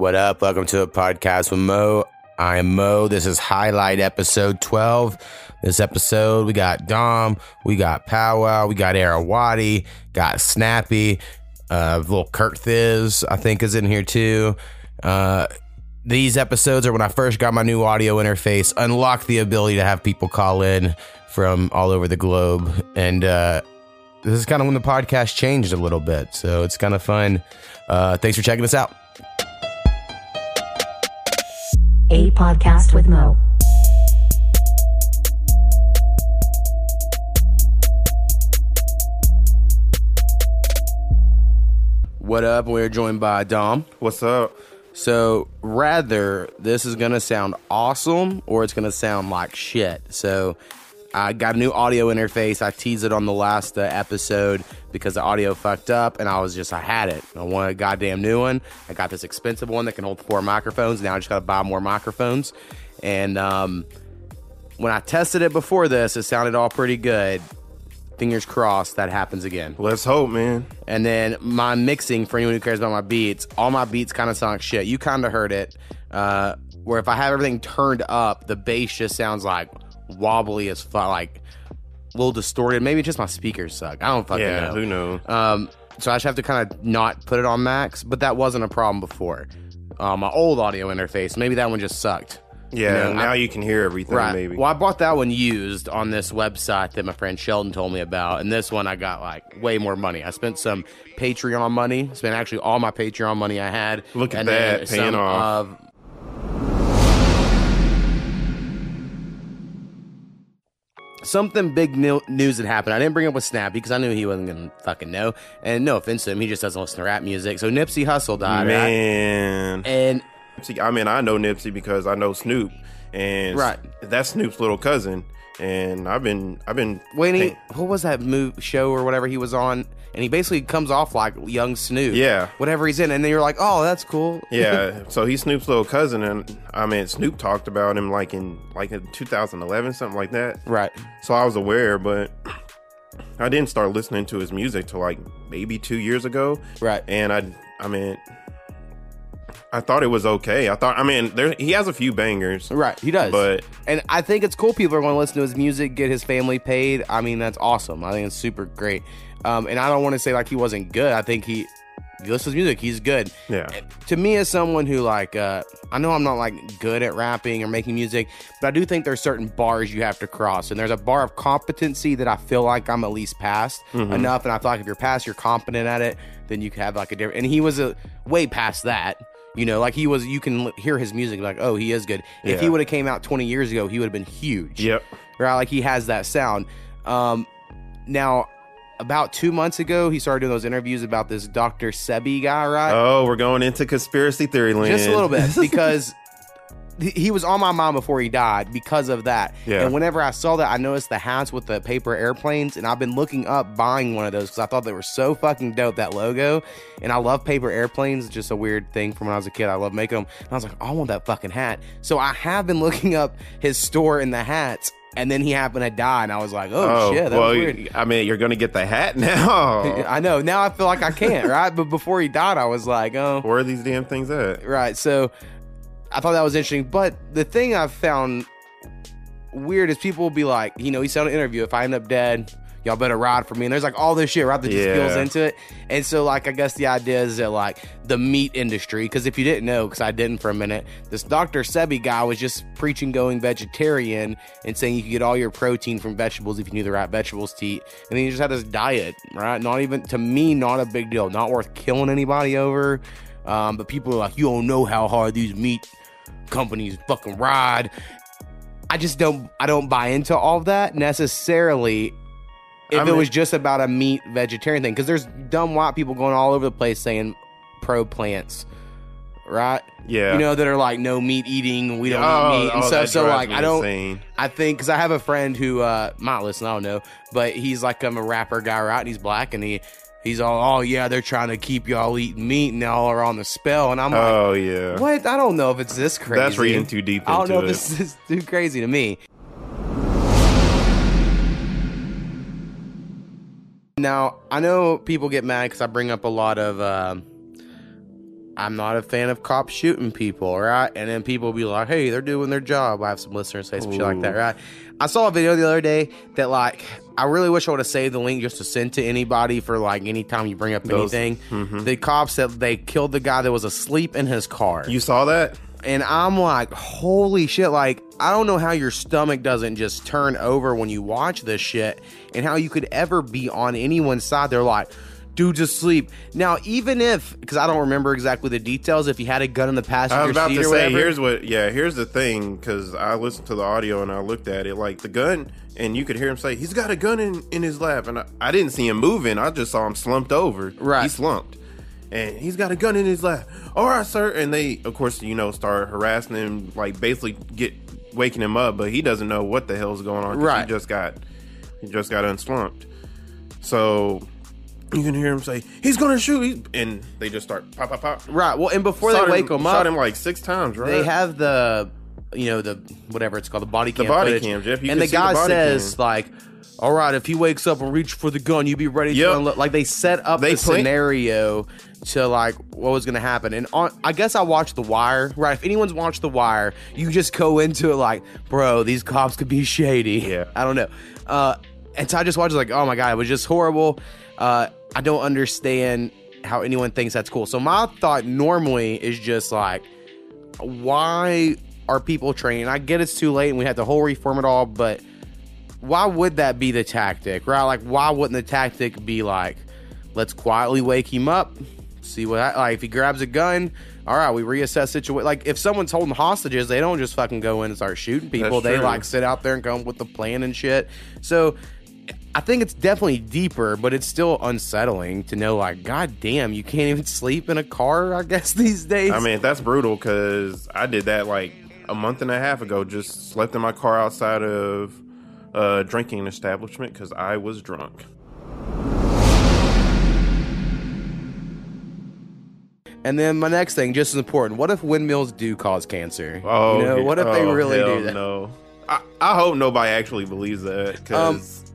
What up? Welcome to a podcast with Mo. I am Mo. This is highlight episode 12. This episode, we got Dom, we got Powwow, we got Arawati, got Snappy, uh, little Kurt Thiz, I think, is in here too. Uh, these episodes are when I first got my new audio interface, unlocked the ability to have people call in from all over the globe. And uh, this is kind of when the podcast changed a little bit. So it's kind of fun. Uh, thanks for checking us out. A podcast with Mo. What up? We're joined by Dom. What's up? So, rather, this is going to sound awesome or it's going to sound like shit. So, I got a new audio interface. I teased it on the last uh, episode because the audio fucked up and I was just, I had it. I wanted a goddamn new one. I got this expensive one that can hold four microphones. Now I just got to buy more microphones. And um, when I tested it before this, it sounded all pretty good. Fingers crossed that happens again. Let's hope, man. And then my mixing for anyone who cares about my beats, all my beats kind of sound like shit. You kind of heard it. Uh, where if I have everything turned up, the bass just sounds like wobbly as fuck, like a little distorted. Maybe just my speakers suck. I don't fucking Yeah, know. who knows? Um, so I just have to kind of not put it on max, but that wasn't a problem before. Uh, my old audio interface, maybe that one just sucked. yeah, you know, now I- you can hear everything, Right. maybe. Well, I bought that one used on this website that my friend Sheldon told me about, and this one I got like way more money. I spent some Patreon money, spent actually all my Patreon money I had. Look at and that, paying off. Of, Something big new- news that happened. I didn't bring up with Snappy because I knew he wasn't gonna fucking know. And no offense to him, he just doesn't listen to rap music. So Nipsey Hussle died, right? Man. And Nipsey- I mean, I know Nipsey because I know Snoop, and Right. that's Snoop's little cousin. And I've been, I've been. when he, what was that move show or whatever he was on, and he basically comes off like young Snoop. Yeah. Whatever he's in, and then you're like, oh, that's cool. yeah, so he's Snoop's little cousin, and I mean, Snoop talked about him like in like in 2011, something like that. Right. So I was aware, but I didn't start listening to his music till like maybe two years ago. Right. and I I mean I thought it was okay. I thought I mean there he has a few bangers. Right. He does. But and I think it's cool. People are going to listen to his music, get his family paid. I mean, that's awesome. I think it's super great. Um, and I don't want to say like he wasn't good. I think he. You listen to his music, he's good. yeah. to me as someone who like uh I know I'm not like good at rapping or making music, but I do think there's certain bars you have to cross. And there's a bar of competency that I feel like I'm at least past enough. And I feel like if you're past, you're competent at it, then you can have like a different and he was a way past that. You know, like he was you can l- hear his music like, oh, he is good. If he would have came out 20 years ago, he would have been huge Yep. right? Like he has that sound. Um, now, about two months ago, he started doing those interviews about this Dr. Sebi guy, right? Oh, we're going into conspiracy theory land. Just a little bit because he- was on my mind before he died because of that. Yeah. And whenever I saw that, I noticed the hats with the paper airplanes, and I've been looking up buying one of those because I thought they were so fucking dope. That logo, and I love paper airplanes. Just a weird thing from when I was a kid. I love making them. And I was like, I want that fucking hat. So I have been looking up his store in the hats. And then he happened to die, and I was like, "Oh, Oh, shit, that well, was weird." I mean, you're gonna get the hat now. I know. Now I feel like I can't, right? But before he died, I was like, "Oh, Where are these damn things at? Right. So I thought that was interesting. But the thing I've found weird is people will be like, you know, he said on an interview, if I end up dead, y'all better ride for me. And there's like all this shit, right? That just Yeah. spills into it. And so, like, I guess the idea is that, like, the meat industry, because if you didn't know, because I didn't for a minute, this Dr. Sebi guy was just preaching going vegetarian and saying you could get all your protein from vegetables if you knew the right vegetables to eat. And then he just had this diet, right? Not even, to me, not a big deal. Not worth killing anybody over. Um, but people are like, you don't know how hard these meat companies fucking ride. I just don't I don't buy into all of that necessarily if I it was just about a meat vegetarian thing because there's dumb white people going all over the place saying pro plants right Yeah. you know that are like no meat eating we don't oh, eat meat and oh, stuff that so like i don't insane. i think because i have a friend who uh might listen i don't know but he's like i'm a rapper guy right and he's black and he he's all oh yeah they're trying to keep y'all eating meat and y'all are on the spell and i'm like Oh yeah. what i don't know if it's this crazy That's reading too deep I don't know into if this is too crazy to me. Now, I know people get mad because I bring up a lot of, um I'm not a fan of cops shooting people, right? And then people will be like, hey, they're doing their job. I have some listeners say some shit like that, right? I saw a video the other day that like I really wish I would have saved the link just to send to anybody for like anytime you bring up Those- anything. The cops said they killed the guy that was asleep in his car. You saw that? and I'm like, holy shit! Like, I don't know how your stomach doesn't just turn over when you watch this shit, and how you could ever be on anyone's side. They're like, dude's asleep. Now, even if, because I don't remember exactly the details, if he had a gun in the passenger I was about to say, whatever. here's what, yeah, here's the thing, because I listened to the audio and I looked at it, like the gun, and you could hear him say, he's got a gun in, in his lap. And I, I didn't see him moving, I just saw him slumped over. Right. He slumped. And he's got a gun in his lap. All right, sir. And they, of course, you know, start harassing him, like basically get waking him up, but he doesn't know what the hell's going on. Right. He just got, he just got unslumped. So you can hear him say, he's to shoot. He's, and they just start pop, pop, pop. right. Well, and before Shot they wake him, shot up, him like six times, right? they have the, you know, the whatever it's called, the body cam. body footage. cam, Jeff. And the see the guy says cam. like. All right, if he wakes up and reach for the gun, you'd be ready Yep. to unload. Like they set up They the plan- scenario to like what was gonna happen. And on, I guess I watched The Wire. Right, if anyone's watched The Wire, you just go into it like, bro, these cops could be shady. Yeah. I don't know. Uh, and so I just watched like, oh my god, it was just horrible. Uh, I don't understand how anyone thinks that's cool. So my thought normally is just like, why are people training? I get it's too late and we had to whole reform it all, but why would that be the tactic, right? Like, why wouldn't the tactic be like, let's quietly wake him up, see what, hap- like, if he grabs a gun, all right, we reassess situation. Like, if someone's holding hostages, they don't just fucking go in and start shooting people. They like sit out there and come up with the plan and shit. So, I think it's definitely deeper, but it's still unsettling to know, like, god damn, you can't even sleep in a car. I guess these days. I mean, that's brutal because I did that like a month and a half ago. Just slept in my car outside of a drinking establishment because I was drunk. And then my next thing, just as important, what if windmills do cause cancer? Oh, you know, what if they oh, really hell do that? No, I, I hope nobody actually believes that Um, because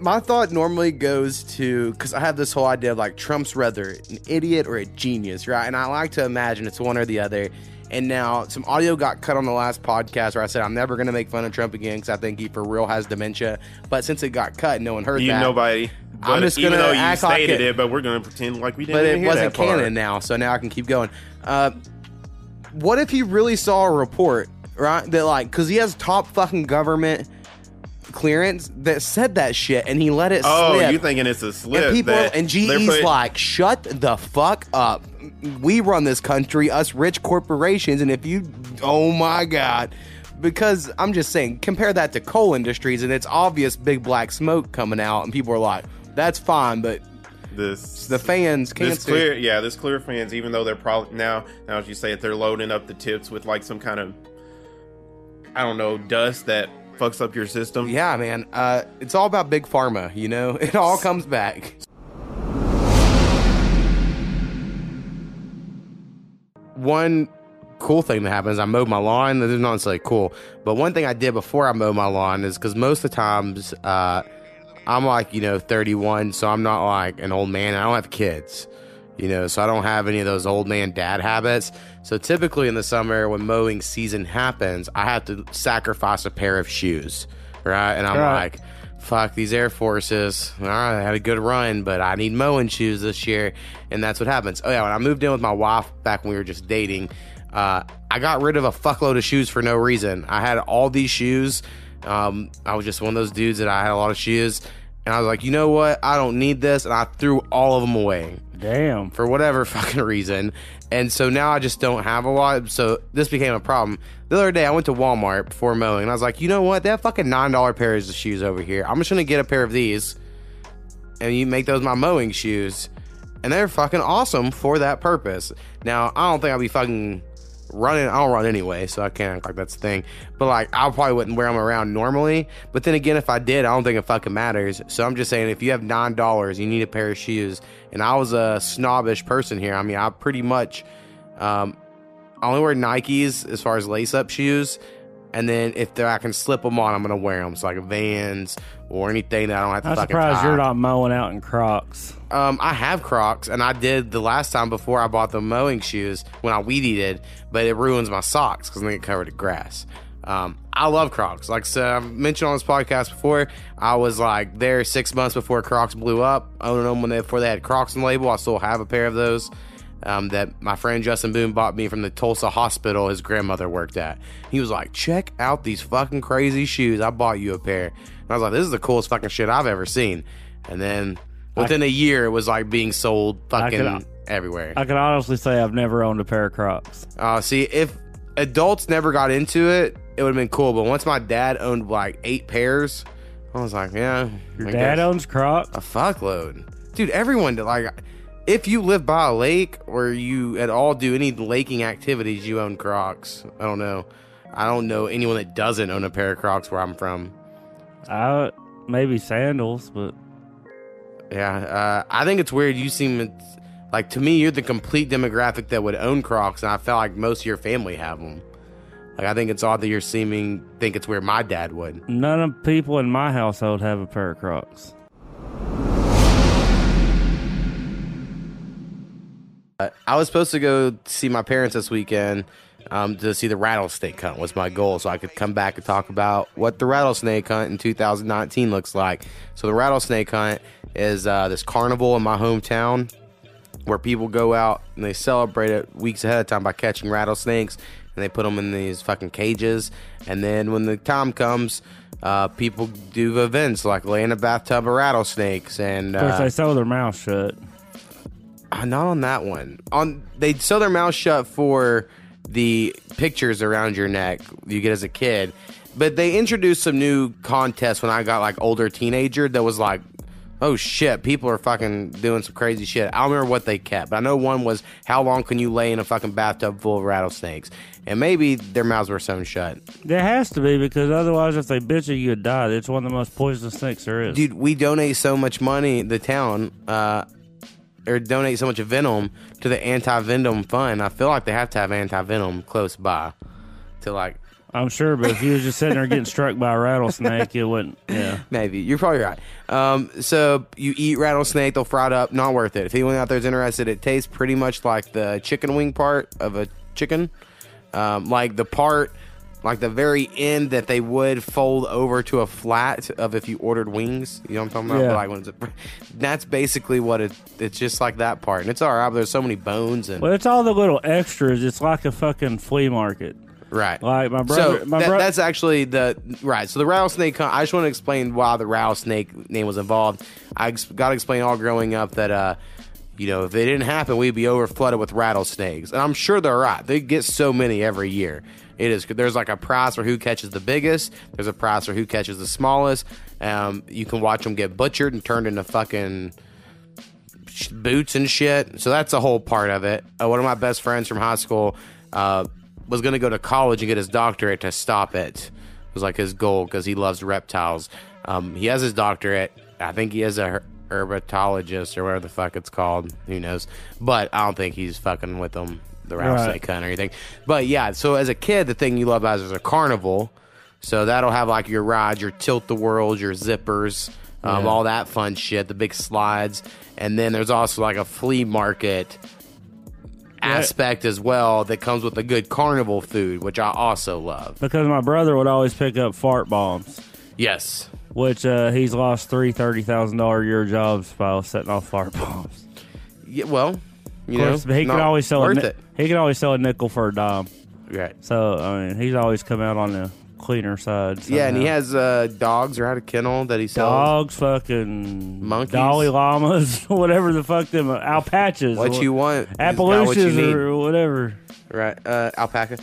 My thought normally goes to because I have this whole idea of like Trump's rather an idiot or a genius, right? And I like to imagine it's one or the other. And now some audio got cut on the last podcast where I said I'm never going to make fun of Trump again because I think he for real has dementia. But since it got cut, no one heard you that. nobody. I'm just though you act like it- it, but we're gonna pretend like we didn't. but it wasn't that part. canon now, so now I can keep going. Uh, what if he really saw a report, right? That like, because he has top fucking government clearance that said that shit, and he let it Oh, slip. you thinking it's a slip? and people that and they're GE's put- like, shut the fuck up. We run this country, us rich corporations, and if you, oh my god. Because I'm just saying, compare that to coal industries, and it's obvious big black smoke coming out, and people are like, "That's fine," but this the fans can't this clear yeah this clear fans even though they're probably now now as you say it they're loading up the tips with like some kind of i don't know dust that fucks up your system Yeah, man. Uh, it's all about big pharma, you know? It all comes back. One cool thing that happens, I mowed my lawn. This is not necessarily cool, but one thing I did before I mowed my lawn is because most of the times uh, I'm like, you know, 31, so I'm not like an old man. I don't have kids, you know, so I don't have any of those old man dad habits. So typically in the summer, when mowing season happens, I have to sacrifice a pair of shoes, right? And I'm Right. like, fuck these Air Forces. All right, I had a good run, but I need mowing shoes this year. And that's what happens. Oh, yeah, when I moved in with my wife back when we were just dating, uh, I got rid of a fuckload of shoes for no reason. I had all these shoes. Um, I was just one of those dudes that I had a lot of shoes. And I was like, you know what? I don't need this. And I threw all of them away Damn. for whatever fucking reason. And so now I just don't have a lot. So this became a problem. The other day I went to Walmart before mowing and I was like, you know what? Have fucking $9 pairs of shoes over here. I'm just going to get a pair of these and you make those my mowing shoes. And they're fucking awesome for that purpose. Now, I don't think I'll be fucking running. I don't run anyway, so I can't act like that's the thing. But like, I probably wouldn't wear them around normally. But then again, if I did, I don't think it fucking matters. So I'm just saying, if you have nine dollars, you need a pair of shoes. And I was a snobbish person here. I mean, I pretty much, um, I only wear Nikes as far as lace up shoes. And then if they're, I can slip them on, I'm gonna wear them. So like Vans or anything that I don't have to I'm fucking surprised tie. you're not mowing out in Crocs. Um, I have Crocs, and I did the last time before I bought the mowing shoes when I weed eated, but it ruins my socks because they get covered in grass. Um, I love Crocs. Like I said, I've mentioned on this podcast before, I was like there six months before Crocs blew up. Owning them when they before they had Crocs on the label. I still have a pair of those. Um, that my friend Justin Boone bought me from the Tulsa hospital his grandmother worked at. He was like, check out these fucking crazy shoes. I bought you a pair. And I was like, this is the coolest fucking shit I've ever seen. And then within a year, it was like being sold fucking could- everywhere. I can honestly say I've never owned a pair of Crocs. Uh, see, if adults never got into it, it would have been cool. But once my dad owned like eight pairs, I was like, yeah. Your I dad guess. owns Crocs. a fuckload, dude. Everyone did, like, if you live by a lake or you at all do any laking activities, you own Crocs. I don't know. I don't know anyone that doesn't own a pair of Crocs where I'm from. I maybe sandals, but Yeah, uh, I think it's weird. You seem like to me, you're the complete demographic that would own Crocs, and I felt like most of your family have them. Like I think it's odd that you're seeming think it's where my dad would. none of people in my household have a pair of Crocs. I was supposed to go see my parents this weekend um, to see the rattlesnake hunt. Was my goal, so I could come back and talk about what the rattlesnake hunt in 2019 looks like. So the rattlesnake hunt is uh, this carnival in my hometown where people go out and they celebrate it weeks ahead of time by catching rattlesnakes and they put them in these fucking cages. And then when the time comes, uh, people do events like lay in a bathtub of rattlesnakes and Of course, uh, they sew their mouth shut. Uh, not on that one. On they sew their mouth shut for the pictures around your neck you get as a kid. But they introduced some new contests when I got like older teenager that was like, oh shit, people are fucking doing some crazy shit. I don't remember what they kept, but I know one was how long can you lay in a fucking bathtub full of rattlesnakes? And maybe their mouths were sewn shut. There has to be because otherwise, if they bit you, you'd die. It's one of the most poisonous snakes there is. Dude, we donate so much money, the town, uh, or donate so much venom to the anti venom fund. I feel like they have to have anti venom close by to like I'm sure, but if you was just sitting there getting struck by a rattlesnake, it wouldn't. Yeah. maybe you're probably right. Um, so you eat rattlesnake, they'll fry it up. Not worth it. If anyone out there is interested, it tastes pretty much like the chicken wing part of a chicken, um, like the part. Like the very end that they would fold over to a flat of if you ordered wings, you know what I'm talking about? Yeah. Like that's basically what it. It's just like that part, and it's all right. But there's so many bones and Well, it's all the little extras. It's like a fucking flea market. Right. Like my brother- So my that- bro- that's actually the right. So the rattlesnake. hunt- I just want to explain why the rattlesnake name was involved. I got to explain all growing up that uh, you know, if it didn't happen, we'd be over flooded with rattlesnakes. And I'm sure they're right. They get so many every year. It is. There's like a prize for who catches the biggest. There's a prize for who catches the smallest. Um, you can watch them get butchered and turned into fucking boots and shit. So that's a whole part of it. Uh, one of my best friends from high school uh, was going to go to college and get his doctorate to stop it. It was like his goal because he loves reptiles. Um, he has his doctorate. I think he is a her- herpetologist or whatever the fuck it's called. Who knows? But I don't think he's fucking with them, the rattlesnake hunt or anything. But yeah, so as a kid, the thing you love about is a carnival. So that'll have like your rides, your tilt the world, your zippers, um, Yeah. all that fun shit, the big slides, and then there's also like a flea market aspect as well that comes with the good carnival food, which I also love. Because my brother would always pick up fart bombs, Yes, which uh, he's lost three thirty thousand dollar a year jobs by setting off fart bombs. yeah, well, you course, know, he can always sell a worth it. he can always sell a nickel for a dime. Right. So I mean, he's always come out on the cleaner side. Yeah, and he has uh, dogs or had a kennel that he sells. dogs, fucking Monkeys. Dalai llamas, whatever the fuck them alpacas, What you want, is about what you or whatever. right? Uh, alpaca.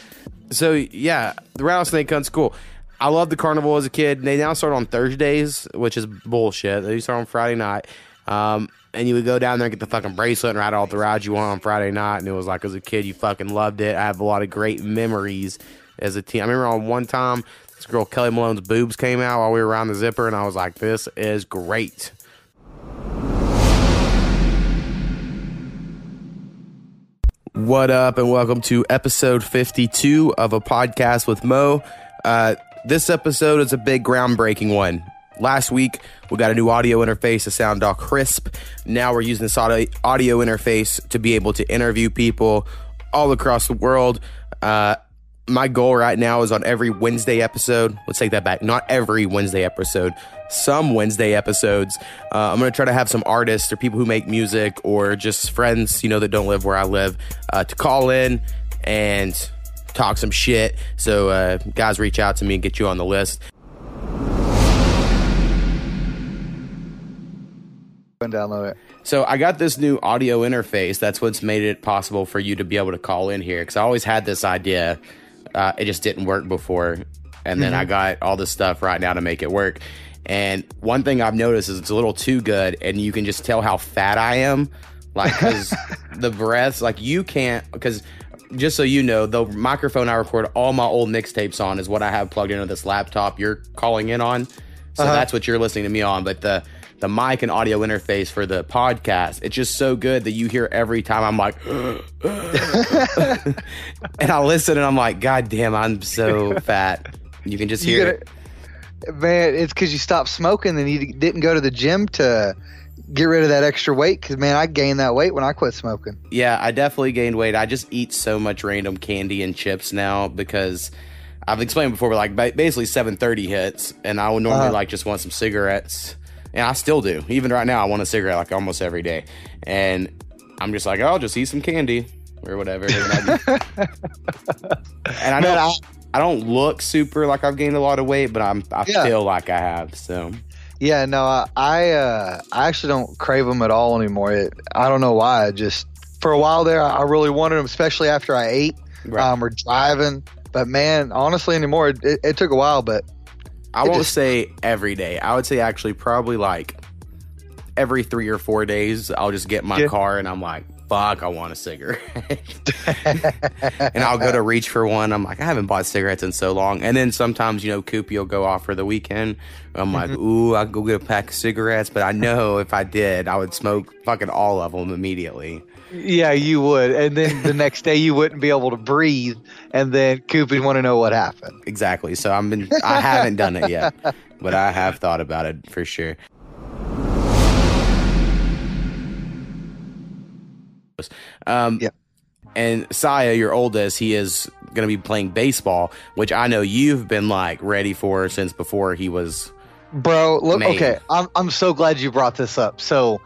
So yeah, the rattlesnake hunt's cool. I loved the carnival as a kid. They now start on Thursdays, which is bullshit. They start on Friday night. Um, and you would go down there and get the fucking bracelet and ride all the rides you want on Friday night. And it was like, as a kid, you fucking loved it. I have a lot of great memories as a teen. I remember on one time, this girl Kelly Malone's boobs came out while we were around the zipper, and I was like, this is great. What up, and welcome to episode 52 of a podcast with Mo. Uh, this episode is a big groundbreaking one. Last week, we got a new audio interface to sound all crisp. Now we're using this audio, audio interface to be able to interview people all across the world. Uh, my goal right now is on every Wednesday episode. Let's take that back. Not every Wednesday episode. Some Wednesday episodes. Uh, I'm going to try to have some artists or people who make music or just friends, you know, that don't live where I live, uh, to call in and talk some shit. So, uh, guys, reach out to me and get you on the list. And download it. So I got this new audio interface. That's what's made it possible for you to be able to call in here. Because I always had this idea, uh, it just didn't work before, and then I got all this stuff right now to make it work. And one thing I've noticed is it's a little too good, and you can just tell how fat I am, like because the breaths, like you can't because. Just so you know, the microphone I record all my old mixtapes on is what I have plugged into this laptop you're calling in on. So that's what you're listening to me on. But the the mic and audio interface for the podcast, it's just so good that you hear every time I'm like, and I listen and I'm like, God damn, I'm so fat. You can just hear gotta- it. Man, it's because you stopped smoking and you didn't go to the gym to get rid of that extra weight. Because man, I gained that weight when I quit smoking. Yeah, I definitely gained weight. I just eat so much random candy and chips now because I've explained before, but like basically 7:30 hits, and I would normally Uh-huh. like just want some cigarettes, and I still do. Even right now, I want a cigarette like almost every day, and I'm just like, oh, I'll just eat some candy or whatever. And I, and I don't, I don't look super like I've gained a lot of weight, but I'm I Yeah. feel like I have. So Yeah, no, I I, uh, I actually don't crave them at all anymore. It, I don't know why. I just for a while there, I really wanted them, especially after I ate Right. um, or driving. But man, honestly, anymore, it, it took a while. But I won't just- say every day. I would say actually probably like every three or four days. I'll just get my Yeah. car and I'm like, fuck, I want a cigarette. and I'll go to reach for one. I'm like, I haven't bought cigarettes in so long. And then sometimes, you know, Coopy will go off for the weekend. I'm like, Mm-hmm. ooh, I'll go get a pack of cigarettes. But I know if I did, I would smoke fucking all of them immediately. Yeah, you would. And then the next day, you wouldn't be able to breathe. And then Coop would want to know what happened. Exactly. So I'm been, I haven't done it yet, but I have thought about it for sure. Um, Yeah. And Saya, your oldest, he is going to be playing baseball, which I know you've been like ready for since before he was. Bro, look, Man. okay, I'm I'm so glad you brought this up. So,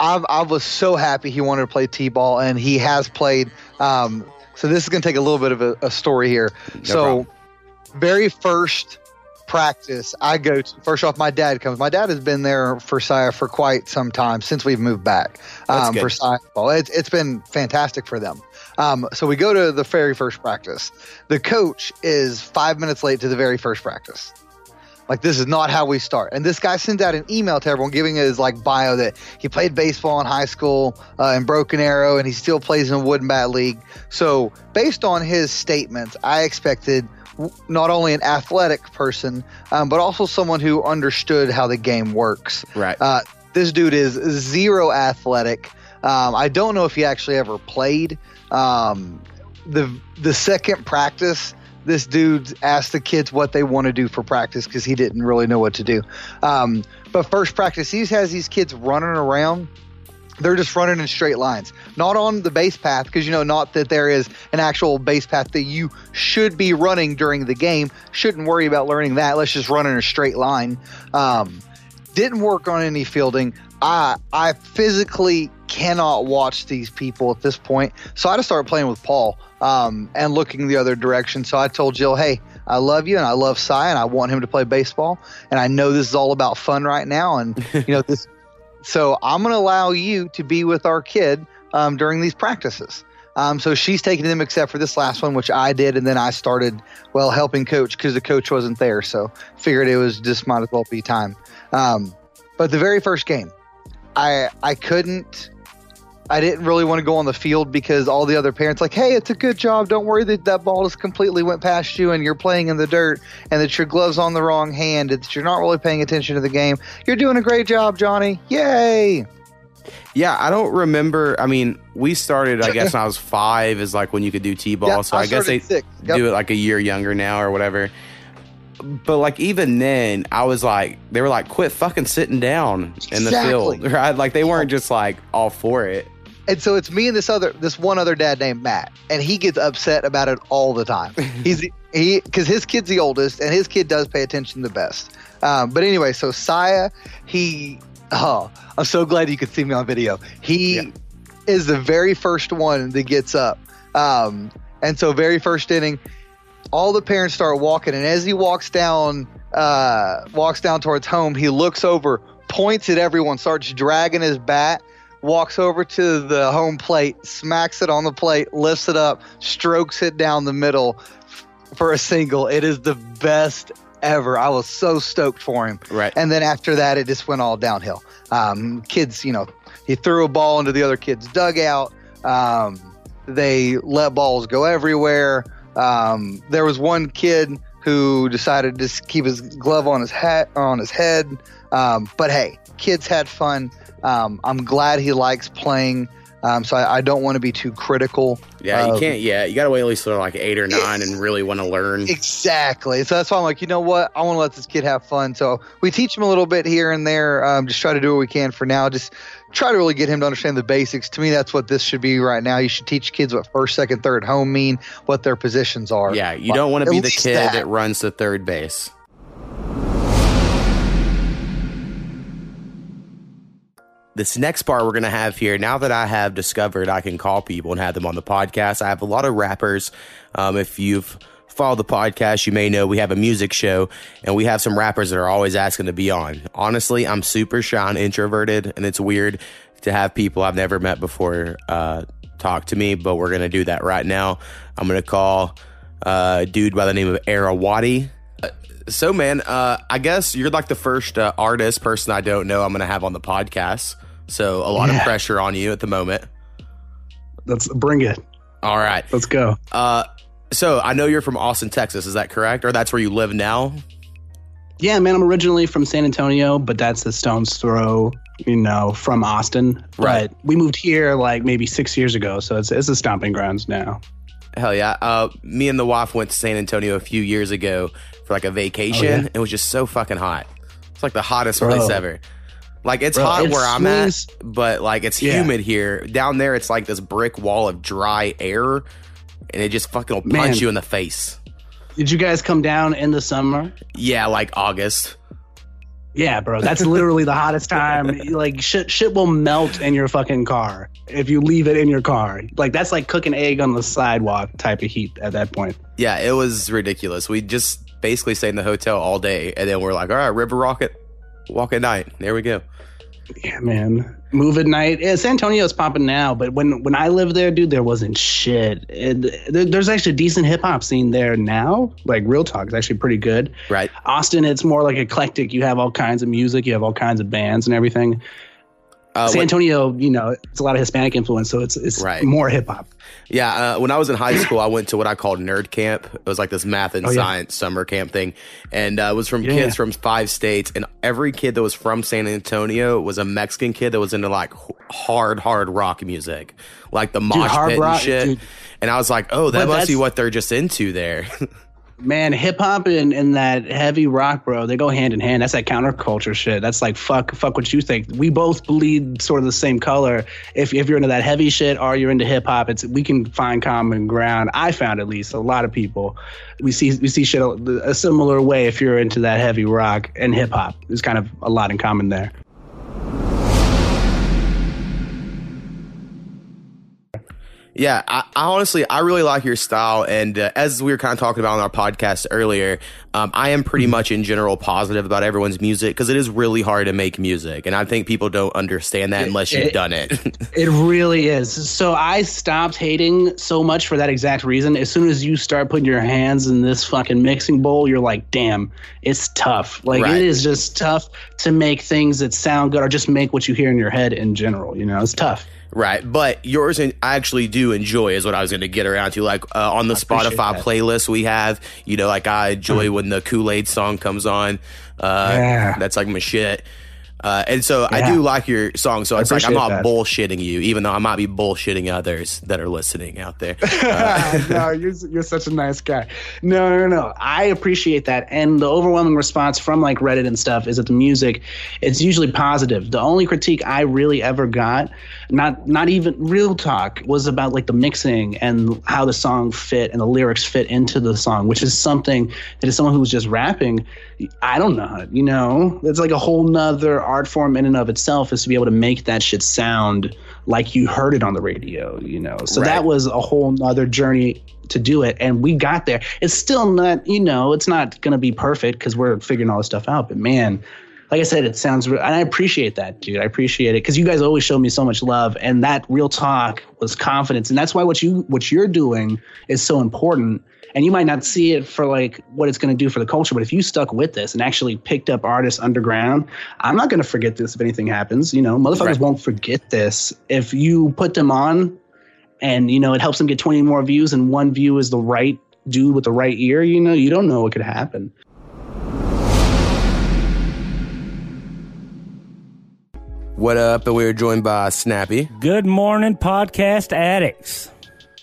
I I was so happy he wanted to play t-ball, and he has played. Um, so this is gonna take a little bit of a, a story here. so, problem. very first practice I go to. First off, my dad comes. My dad has been there for Saya for quite some time since we've moved back um, for ball. It's it's been fantastic for them. Um, so we go to the very first practice. The coach is five minutes late to the very first practice. Like this is not how we start. And this guy sends out an email to everyone giving his like bio that he played baseball in high school uh, in Broken Arrow and he still plays in a wooden bat league. So based on his statements, I expected w- not only an athletic person, um, but also someone who understood how the game works. Right. Uh, this dude is zero athletic. Um, I don't know if he actually ever played. Um, the the second practice, this dude asked the kids what they want to do for practice because he didn't really know what to do. Um, but first practice, he has these kids running around. They're just running in straight lines, not on the base path, because you know, not that there is an actual base path that you should be running during the game. Shouldn't worry about learning that. Let's just run in a straight line. Um, didn't work on any fielding. I I physically cannot watch these people at this point, so I just started playing with Paul um, and looking the other direction. So I told Jill, "Hey, I love you and I love Cy and I want him to play baseball, and I know this is all about fun right now, and you know this. So I'm going to allow you to be with our kid um, during these practices." Um, so she's taking them except for this last one, which I did, and then I started well helping coach because the coach wasn't there. So figured it was just might as well be time. Um, but the very first game, I I couldn't. I didn't really want to go on the field because all the other parents like, hey, it's a good job. Don't worry that that ball just completely went past you and you're playing in the dirt and that your glove's on the wrong hand. That you're not really paying attention to the game. You're doing a great job, Johnny. Yay! Yeah, I don't remember. I mean, we started, I guess, when I was five, is like when you could do T ball. Yeah, so I, guess they. Yep. do it like a year younger now or whatever. but like even then, I was like, they were like, quit fucking sitting down in the Exactly. field, right? Like they weren't just like all for it. And so it's me and this other, this one other dad named Matt, and he gets upset about it all the time. He's he because his kid's the oldest, and his kid does pay attention the best. Um, but anyway, so Saya, he, oh, I'm so glad you could see me on video. He Yeah. is the very first one that gets up, um, and so very first inning, all the parents start walking, and as he walks down, uh, walks down towards home, he looks over, points at everyone, starts dragging his bat, walks over to the home plate, smacks it on the plate, lifts it up, strokes it down the middle for a single. It is the best ever. I was so stoked for him. Right. And then after that, it just went all downhill. Um, kids, you know, he threw a ball into the other kid's dugout. Um, they let balls go everywhere. Um, there was one kid who decided to keep his glove on his hat on his head. Um, but hey, kids had fun. Um, I'm glad he likes playing. Um, so I, I don't want to be too critical. Yeah, you can't. Yeah, you got to wait at least till like eight or nine and really want to learn. Exactly. So that's why I'm like, you know what? I want to let this kid have fun. So we teach him a little bit here and there. Um, just try to do what we can for now. Just try to really get him to understand the basics. To me, that's what this should be right now. You should teach kids what first, second, third home mean, what their positions are. Yeah, you Like, don't want to be the kid that. that. runs to third base. This next part we're going to have here, now that I have discovered I can call people and have them on the podcast, I have a lot of rappers. Um, if you've followed the podcast, you may know we have a music show and we have some rappers that are always asking to be on. Honestly, I'm super shy and introverted, and it's weird to have people I've never met before uh, talk to me, but we're going to do that right now. I'm going to call uh, a dude by the name of Arawati. Uh, So, man, uh, I guess you're like the first uh, artist person I don't know I'm going to have on the podcast. So, a lot of pressure on you at the moment. Let's bring it. All right. Let's go. Uh, so, I know you're from Austin, Texas. Is that correct? Or that's where you live now? Yeah, man, I'm originally from San Antonio, but that's a stone's throw, you know, from Austin. Right. But we moved here like maybe six years ago, so it's it's a stomping grounds now. Hell yeah. Uh, me and the wife went to San Antonio a few years ago for like a vacation. Oh, yeah? It was just so fucking hot. It's like the hottest Bro. place ever. Like it's Bro, hot it where I'm at, but like it's Yeah. humid here. Down there, it's like this brick wall of dry air, and it just fucking will punch Man. you in the face. Did you guys come down in the summer? Yeah, like August. Yeah, bro, that's literally the hottest time. Like shit, shit will melt in your fucking car if you leave it in your car. Like that's like cooking egg on the sidewalk type of heat at that point. Yeah, it was ridiculous. We just basically stayed in the hotel all day, and then we're like, all right, River Rocket, walk at night. There we go. Yeah, man. Move at night. Yeah, San Antonio's popping now, but when when I lived there, dude, there wasn't shit. It, there, there's actually a decent hip hop scene there now. Like real talk, it's actually pretty good. Right. Austin, it's more like eclectic. You have all kinds of music, you have all kinds of bands and everything. Uh, San Antonio, you know, it's a lot of Hispanic influence, so it's it's Right. more hip hop. Yeah, uh, when I was in high school, I went to what I called nerd camp. It was like this math and Oh, yeah. science summer camp thing, and uh, it was from Yeah. kids from five states. And every kid that was from San Antonio was a Mexican kid that was into like hard, hard rock music, like the mosh hard pit rock, and shit. dude. And I was like, oh, that But must be what they're just into there. Man, hip hop and, and that heavy rock, bro, they go hand in hand. That's that counterculture shit. That's like fuck fuck what you think. We both bleed sort of the same color. If if you're into that heavy shit or you're into hip hop, it's we can find common ground. I found at least a lot of people. We see we see shit a, a similar way if you're into that heavy rock and hip hop. There's kind of a lot in common there. Yeah, I, I honestly, I really like your style, and uh, as we were kind of talking about on our podcast earlier, um, I am Mm-hmm. pretty much in general positive about everyone's music because it is really hard to make music, and I think people don't understand that unless you've it- done it. It really is. So I stopped hating so much for that exact reason. As soon as you start putting your hands in this fucking mixing bowl, you're like, damn, it's tough. Like Right. it is just tough to make things that sound good or just make what you hear in your head in general. You know, it's tough. Right, but yours, and I actually do enjoy, is what I was going to get around to. Like uh, on the appreciate Spotify playlist we have, you know, like I enjoy when the Kool Aid song comes on. Uh, Yeah. that's like my shit. Uh, and so I do like your song. So it's like I'm not that. bullshitting you, even though I might be bullshitting others that are listening out there. no, you're you're such a nice guy. No, no, no. I appreciate that, and the overwhelming response from like Reddit and stuff is that the music, it's usually positive. The only critique I really ever got, not not even real talk, was about like the mixing and how the song fit and the lyrics fit into the song, which is something that as someone who's just rapping, I don't know. You know, it's like a whole nother art form in and of itself is to be able to make that shit sound like you heard it on the radio. You know, so Right. that was a whole nother journey to do it and we got there it's still not you know it's not going to be perfect because we're figuring all this stuff out but man like i said it sounds re- and i appreciate that dude i appreciate it because you guys always show me so much love and that real talk was confidence and that's why what you what you're doing is so important and you might not see it for like what it's going to do for the culture but if you stuck with this and actually picked up artists underground i'm not going to forget this if anything happens you know? Motherfuckers Right. won't forget this. If you put them on and you know it helps them get 20 more views and one view is the right dude with the right ear you know you don't know what could happen. What up? And we are joined by Snappy. Good morning, podcast addicts,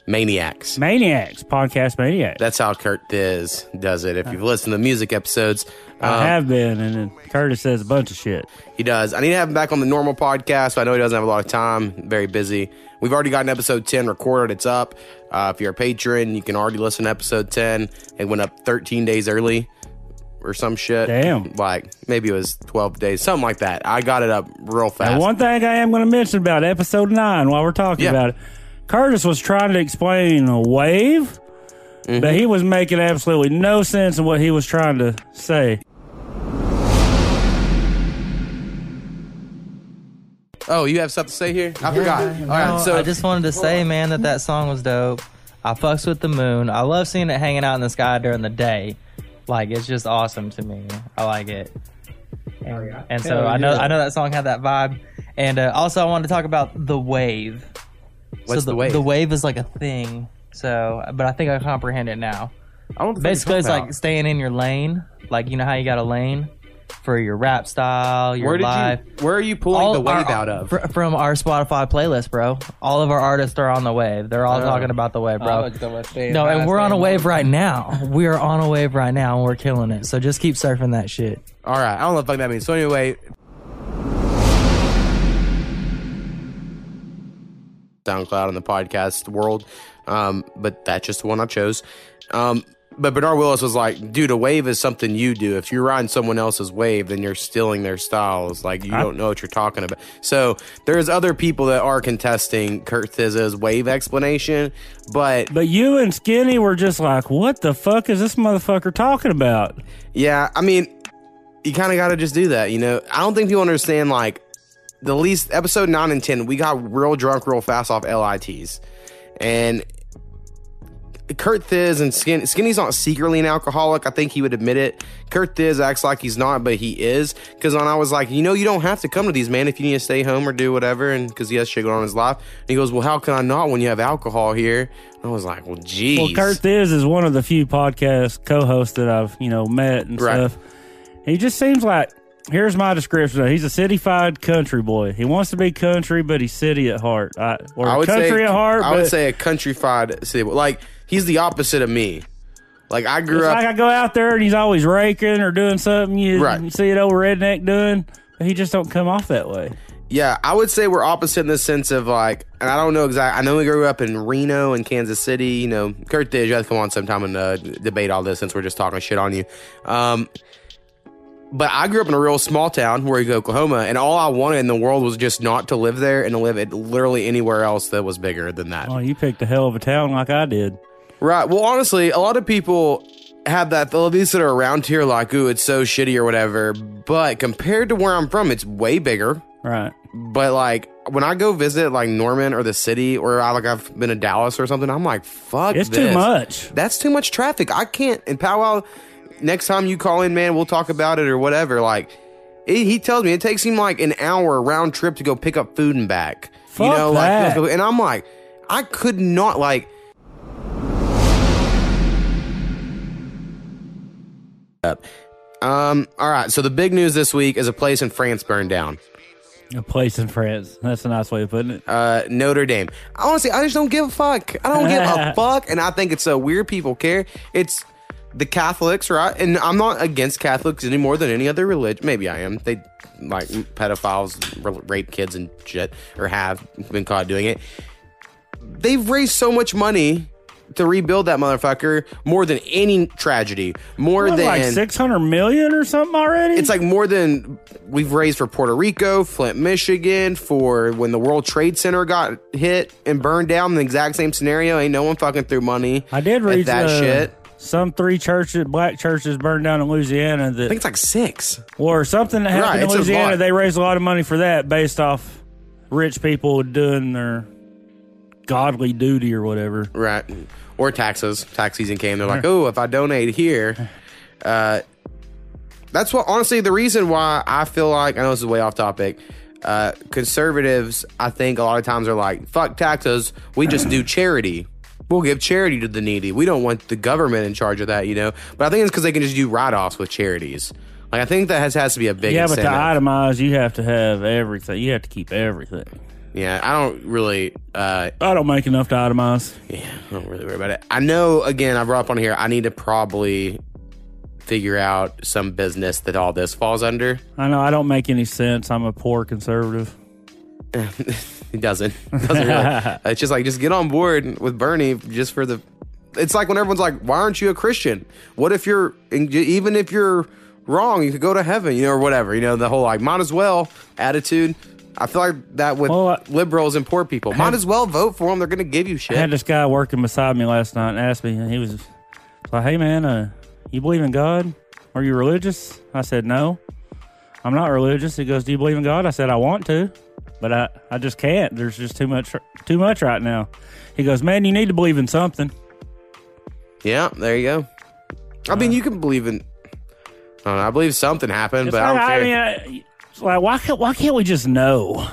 Maniacs. maniacs, podcast maniacs. That's how Kurt Thiz does it. If you've listened to the music episodes, I um, have been, and then Curtis says a bunch of shit. He does. I need to have him back on the normal podcast. But I know he doesn't have a lot of time. Very busy. We've already gotten episode 10 recorded. It's up. Uh, if you're a patron, you can already listen to episode 10. It went up 13 days early or some shit. Damn. Like maybe it was 12 days, something like that. I got it up real fast. One thing I am going to mention about episode nine while we're talking Yeah. about it, Curtis was trying to explain a wave, Mm-hmm. but he was making absolutely no sense in what he was trying to say. oh, you have something to say here? I forgot. All right. No, So I just wanted to say, man, that that song was dope. I fucks with the moon. I love seeing it hanging out in the sky during the day. Like it's just awesome to me. I like it. And, and so Hell I know. I know that song had that vibe. And uh, also I wanted to talk about the wave. What's so the wave? The wave is like a thing. So, but I think I comprehend it now. I don't know what the fuck Basically, it's like staying in your lane. Like you know how you got a lane for your rap style, your Where did life. you? Where are you pulling the wave our- out of? fr- from our Spotify playlist, bro. All of our artists are on the wave. They're all oh. talking about the wave, bro. No, and we're on a wave right now. We are on a wave right now, and we're killing it. So just keep surfing that shit. All right. I don't know what the fuck that means. So anyway, SoundCloud in the podcast world, um, but that's just the one I chose. Um, but Bernard Willis was like, "Dude, a wave is something you do. If you're riding someone else's wave, then you're stealing their styles. Like you don't know what you're talking about." So there's other people that are contesting Kurt Thiz's wave explanation, but But you and Skinny were just like, what the fuck is this motherfucker talking about? Yeah, I mean, you kind of got to just do that, you know. I don't think people understand like the least episode nine and ten. We got real drunk real fast off lits, and Kurt Thiz and Skin, Skinny's not secretly an alcoholic. I think he would admit it. Kurt Thiz acts like he's not, but he is. Because when I was like, you know, you don't have to come to these, man. If you need to stay home or do whatever, and because he has shit going on in his life, and he goes, well, how can I not when you have alcohol here? And I was like, well, geez. Well, Kurt Thiz is one of the few podcast co-hosts that I've you know met and Right. stuff. He just seems like here's my description. He's a cityfied country boy. He wants to be country, but he's city at heart. I, or I would country say at heart. I would say a countrified city. Like he's the opposite of me. Like I grew up. like I go out there and he's always raking or doing something you, Right. see it old redneck doing, but he just don't come off that way. yeah, I would say we're opposite in the sense of like, and I don't know exactly. I know we grew up in Reno and Kansas City. You know, Kurt did. You have to come on sometime and uh, debate all this since we're just talking shit on you. Um, but I grew up in a real small town, Warwick, Oklahoma, and all I wanted in the world was just not to live there and to live at literally anywhere else that was bigger than that. Oh, you picked a hell of a town like I did. Right. Well, honestly, a lot of people have that. At least that are around here, like, ooh, it's so shitty or whatever. But compared to where I'm from, it's way bigger. Right. But like when I go visit like Norman or the city, or I like I've been to Dallas or something, I'm like, fuck, It's this. too much. That's too much traffic. I can't. in powwow. Next time you call in, man, we'll talk about it or whatever. Like. He he tells me it takes him like an hour round trip to go pick up food and back. you Fuck know, that. like, and I'm like, I could not like. Up. Um, all right. So the big news this week is a place in France burned down. A place in France. That's a nice way of putting it. Uh, Notre Dame. I honestly, I just don't give a fuck. I don't give a fuck, and I think it's so weird people care. It's the Catholics, right? And I'm not against Catholics any more than any other religion. Maybe I am. They like pedophiles rape kids and shit, or have been caught doing it. They've raised so much money to rebuild that motherfucker more than any tragedy. More What, than like six hundred million or something already. it's like more than we've raised for Puerto Rico, Flint, Michigan, for when the World Trade Center got hit and burned down the exact same scenario. Ain't no one fucking threw money. I did read that uh, shit. Some three churches, black churches, burned down in Louisiana. I think it's like six. or something that happened a in Louisiana. They raised a lot of money for that, based off rich people doing their godly duty or whatever. Right. Or taxes. Tax season came. They're like, oh, if I donate here. Uh, that's what, honestly, the reason why I feel like, I know this is way off topic. Uh, conservatives, I think a lot of times are like, fuck taxes. We just do charity. We'll give charity to the needy. We don't want the government in charge of that, you know? But I think it's because they can just do write offs with charities. Like, I think that has, has to be a big yeah, but to itemize, you have to have everything. You have to keep everything. yeah, I don't really. Uh, I don't make enough to itemize. Yeah, I don't really worry about it. I know, again, I brought up on here, I need to probably figure out some business that all this falls under. I know I don't make any sense. I'm a poor conservative. It doesn't. Doesn't really. it's just like, just get on board with Bernie just for the. It's like when everyone's like, why aren't you a Christian? What if you're, even if you're wrong, you could go to heaven, you know, or whatever. You know, the whole like, might as well attitude. I feel like that with Well, I- liberals and poor people. Might as well vote for them. They're going to give you shit. I had this guy working beside me last night and asked me, and he was like, "Hey man, uh, you believe in God? Are you religious?" I said, "No, I'm not religious." He goes, "Do you believe in God?" I said, "I want to, but I, I just can't. There's just too much, too much right now." He goes, "Man, you need to believe in something." Yeah, there you go. I mean, you can believe in. I don't know. I believe something happened, but I don't care. I mean, I- it's like, why can't why can't we just know?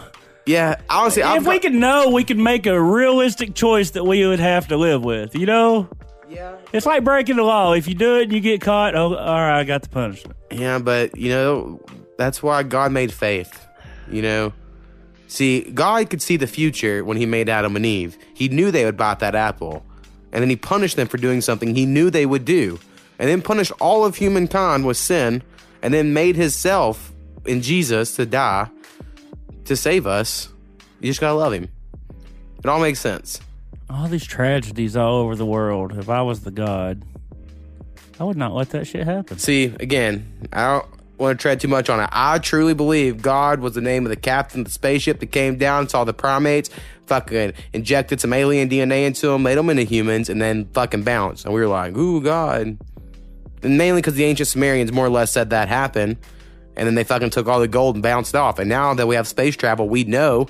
yeah, honestly, I'm, if we could know, we could make a realistic choice that we would have to live with. You know, yeah, it's like breaking the law. If you do it and you get caught, oh, all right, I got the punishment. yeah, but you know, that's why God made faith. You know, see, God could see the future when He made Adam and Eve. He knew they would bite that apple, and then He punished them for doing something He knew they would do, and then punished all of humankind with sin, and then made Himself in Jesus to die to save us. You just gotta love Him. It all makes sense. all these tragedies all over the world. If I was the god, I would not let that shit happen. See, again, I don't want to tread too much on it. I truly believe God was the name of the captain of the spaceship that came down, saw the primates, fucking injected some alien DNA into them, made them into humans, and then fucking bounced. And we were like, ooh, God. And mainly because the ancient Sumerians more or less said that happened. And then they fucking took all the gold and bounced off. And now that we have space travel, we know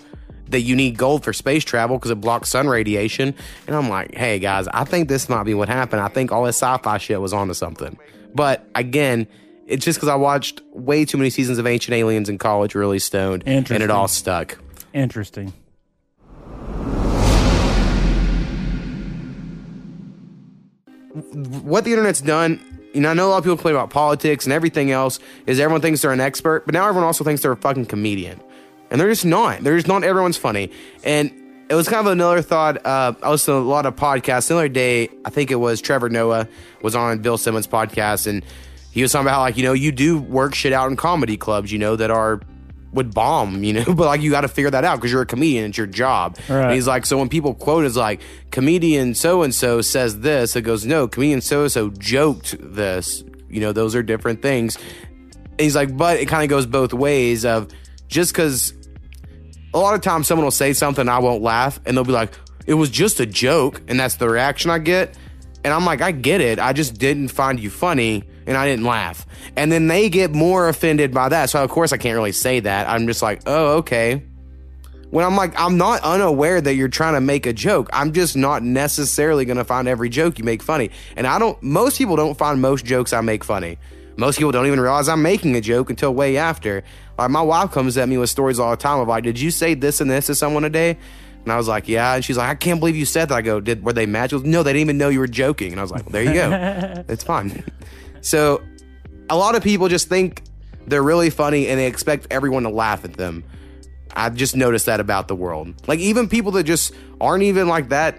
that you need gold for space travel because it blocks sun radiation. And I'm like, hey guys, I think this might be what happened. I think all this sci-fi shit was onto something. But again, it's just because I watched way too many seasons of Ancient Aliens in college, really stoned, and it all stuck. Interesting. what the internet's done, you know, I know a lot of people complain about politics and everything else, is everyone thinks they're an expert, but now everyone also thinks they're a fucking comedian. And they're just not. They're just not everyone's funny. And it was kind of another thought. Uh, I listened to a lot of podcasts. The other day, I think it was Trevor Noah was on Bill Simmons' podcast, and he was talking about how, like, you know, you do work shit out in comedy clubs, you know, that are would bomb, you know, but like you got to figure that out because you're a comedian, it's your job. Right. And he's like, so when people quote is like, comedian so and so says this, it goes, no, comedian so and so joked this. You know, those are different things. And he's like, but it kind of goes both ways of just because a lot of times someone will say something, I won't laugh, and they'll be like, it was just a joke, and that's the reaction I get. And I'm like, I get it. I just didn't find you funny, and I didn't laugh. And then they get more offended by that. So, of course, I can't really say that. I'm just like, oh, okay. When I'm like, I'm not unaware that you're trying to make a joke. I'm just not necessarily going to find every joke you make funny. And I don't, most people don't find most jokes I make funny. Most people don't even realize I'm making a joke until way after. Like, my wife comes at me with stories all the time of like, did you say this and this to someone today? And I was like, yeah. And she's like, I can't believe you said that. I go, did were they mad? Goes, no, they didn't even know you were joking. And I was like, well, there you go. it's fine. So a lot of people just think they're really funny and they expect everyone to laugh at them. I've just noticed that about the world. Like even people that just aren't even like that.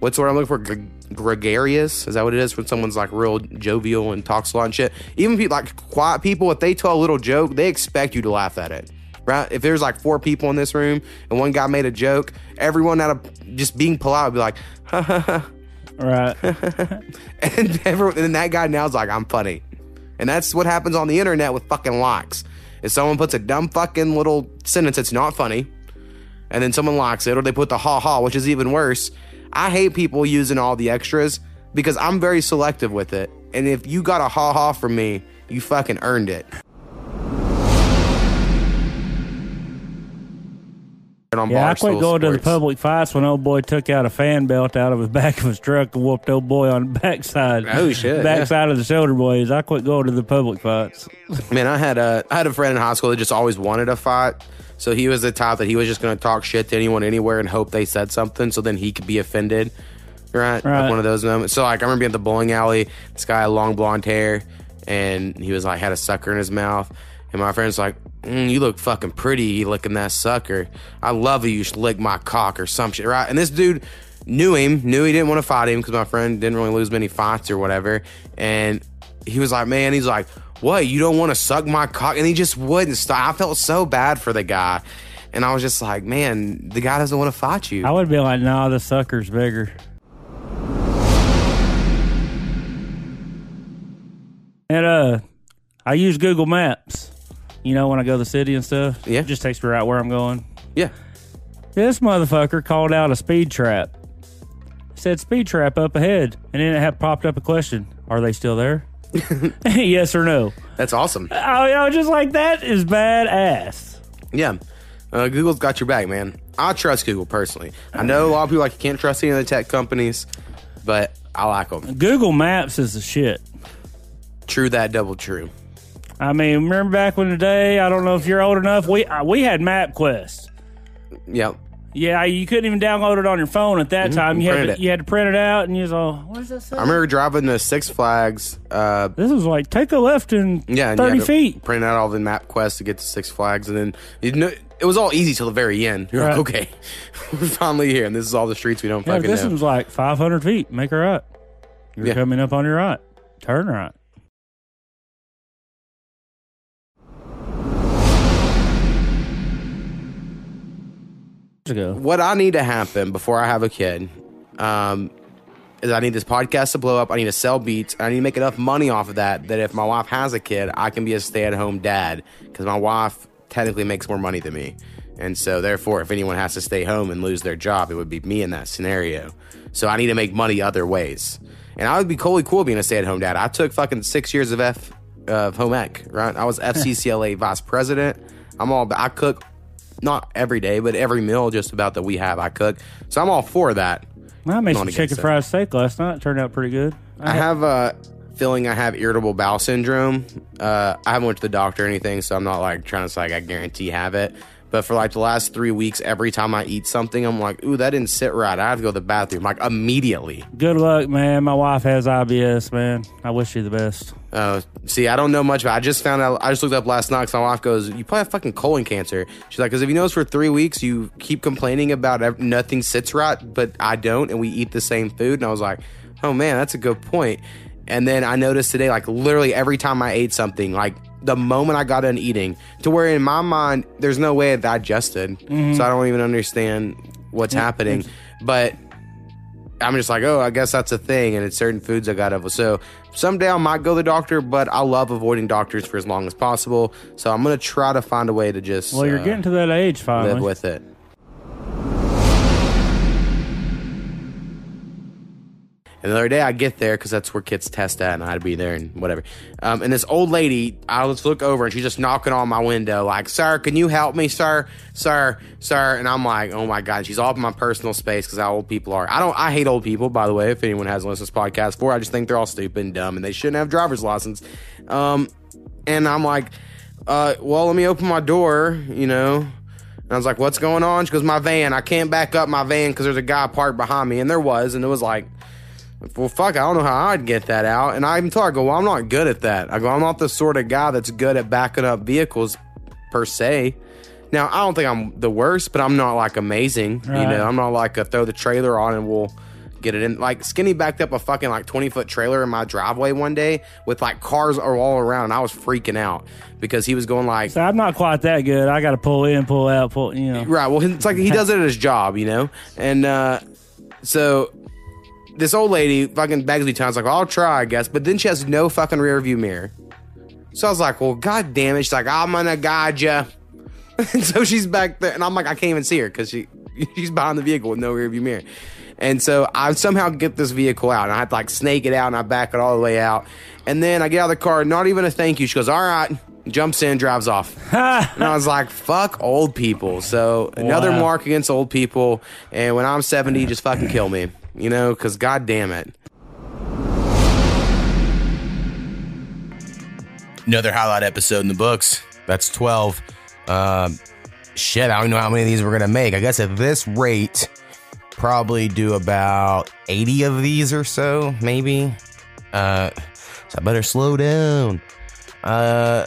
What's what I'm looking for? Gre- gregarious? Is that what it is? When someone's like real jovial and talks a lot and shit. Even people like quiet people, if they tell a little joke, they expect you to laugh at it. Right? If there's like four people in this room and one guy made a joke, everyone out of just being polite would be like, ha ha ha. Right. and everyone, and that guy now is like, I'm funny. And that's what happens on the internet with fucking likes. If someone puts a dumb fucking little sentence that's not funny, and then someone likes it, or they put the ha ha, which is even worse. I hate people using all the extras because I'm very selective with it. And if you got a ha ha from me, you fucking earned it. On Yeah, I quit going to the public fights when old boy took out a fan belt out of the back of his truck and whooped old boy on the backside. Oh, shit, Backside of the shoulder blades. I quit going to the public fights. Man, I had a I had a friend in high school that just always wanted a fight. So he was the type that he was just going to talk shit to anyone anywhere and hope they said something, so then he could be offended. Right, Right. Like one of those moments. So like I remember being at the bowling alley. This guy had long blonde hair, and he was like had a sucker in his mouth. And my friend's like, mm, "You look fucking pretty, you licking that sucker. I love you. You should lick my cock or some shit." Right? And this dude knew him, knew he didn't want to fight him because my friend didn't really lose many fights or whatever. And he was like, man, he's like, what? You don't want to suck my cock? And he just wouldn't stop. I felt so bad for the guy. And I was just like, man, the guy doesn't want to fight you. I would be like, nah, the sucker's bigger. And uh, I use Google Maps. You know, when I go to the city and stuff. Yeah. It just takes me right where I'm going. yeah. This motherfucker called out a speed trap. Said speed trap up ahead, and then it had popped up a question: Are they still there? yes or no? That's awesome. Oh, know, just like that is badass. Yeah. Uh, Google's got your back, man. I trust Google personally. I know a lot of people like you can't trust any of the tech companies, but I like them. Google Maps is the shit. True that, double true. I mean, remember back when the day? I don't know if you're old enough. We uh, we had MapQuest. Yep. Yeah, you couldn't even download it on your phone at that time. You had to, you had to print it out, and you was all, what does that say? I remember driving to Six Flags. Uh, this was like take a left in yeah, and thirty feet. Print out all the map quests to get to Six Flags, and then you know it was all easy till the very end. You're Right. like, okay, we're finally here, and this is all the streets we don't Yeah, fucking this know. one's like five hundred feet. Make her right. You're Yeah. coming up on your right. Turn right. Ago. what I need to happen before I have a kid um, is I need this podcast to blow up. I need to sell beats. I need to make enough money off of that that if my wife has a kid, I can be a stay at home dad because my wife technically makes more money than me. And so, therefore, if anyone has to stay home and lose their job, it would be me in that scenario. So, I need to make money other ways. And I would be totally cool being a stay at home dad. I took fucking six years of F of home ec, right? I was FCCLA vice president. I'm all I cook not every day, but every meal just about that we have, I cook. So I'm all for that. I made some chicken fried steak last night. It turned out pretty good. I have a feeling I have irritable bowel syndrome. Uh, I haven't went to the doctor or anything, so I'm not like trying to say like, I guarantee have it. But for like the last three weeks, every time I eat something, I'm like, ooh, that didn't sit right. I have to go to the bathroom like immediately. Good luck, man. My wife has IBS, man. I wish you the best. Uh, see, I don't know much but I just found out. I just looked up last night. 'cause my wife goes, "You probably have fucking colon cancer." She's like, "Because if you notice for three weeks, you keep complaining about ev- nothing sits right, but I don't, and we eat the same food." And I was like, "Oh man, that's a good point." And then I noticed today, like literally every time I ate something, like the moment I got done eating, to where in my mind, there's no way it digested. So I don't even understand what's happening. But I'm just like, oh, I guess that's a thing, and it's certain foods I got to. So someday I might go to the doctor, but I love avoiding doctors for as long as possible. So I'm gonna try to find a way to just Well, you're uh, getting to that age finally. live with it. And the other day I get there because that's where kids test at, and I had to be there and whatever. Um, and this old lady, I just look over and she's just knocking on my window, like, "Sir, can you help me, sir, sir, sir?" And I'm like, "Oh my god!" She's up in my personal space because how old people are. I don't. I hate old people, by the way. If anyone hasn't listened to this podcast before, I just think they're all stupid and dumb, and they shouldn't have driver's license. Um, and I'm like, uh, "Well, let me open my door," you know. And I was like, "What's going on?" She goes, "My van. I can't back up my van because there's a guy parked behind me." And there was, and it was like well, fuck, I don't know how I'd get that out. And I even told her, I go, well, I'm not good at that. I go, I'm not the sort of guy that's good at backing up vehicles per se. Now, I don't think I'm the worst, but I'm not like amazing. You know, I'm not like a throw the trailer on and we'll get it in. Like Skinny backed up a fucking like 20 foot trailer in my driveway one day with like cars all around, and I was freaking out because he was going like, So I'm not quite that good. I got to pull in, pull out, pull. You know. Right. Well, it's like he does it at his job, you know? And uh, so this old lady fucking begs me times like, I'll try, I guess. But then she has no fucking rear view mirror. So I was like, well, god damn it. She's like, I'm gonna guide you. and so she's back there. And I'm like, I can't even see her because she, she's behind the vehicle with no rear view mirror. And so I somehow get this vehicle out and I have to like snake it out and I back it all the way out. And then I get out of the car, not even a thank you. She goes, all right, jumps in, drives off. and I was like, fuck old people. So another Wow. mark against old people. And when I'm 70, just fucking kill me, you know, because god damn it. Another highlight episode in the books. That's 12. Um, shit, I don't know how many of these we're going to make. I guess at this rate, probably do about 80 of these or so, maybe. Uh, so I better slow down. Uh,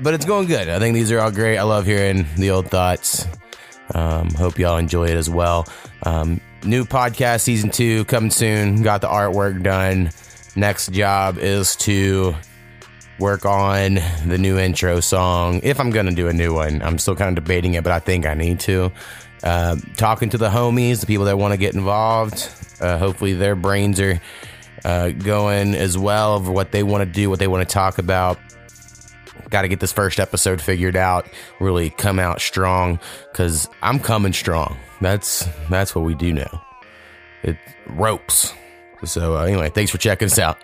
but it's going good. I think these are all great. I love hearing the old thoughts. Um, hope y'all enjoy it as well. Um, new podcast season two coming soon. Got the artwork done. Next job is to work on the new intro song. If I'm gonna do a new one, I'm still kind of debating it, but I think I need to. Um talking to the homies, the people that want to get involved. Uh, hopefully, their brains are uh, going as well of what they want to do, what they want to talk about got to get this first episode figured out really come out strong because i'm coming strong. That's that's what we do now. It ropes. So uh, anyway thanks for checking us out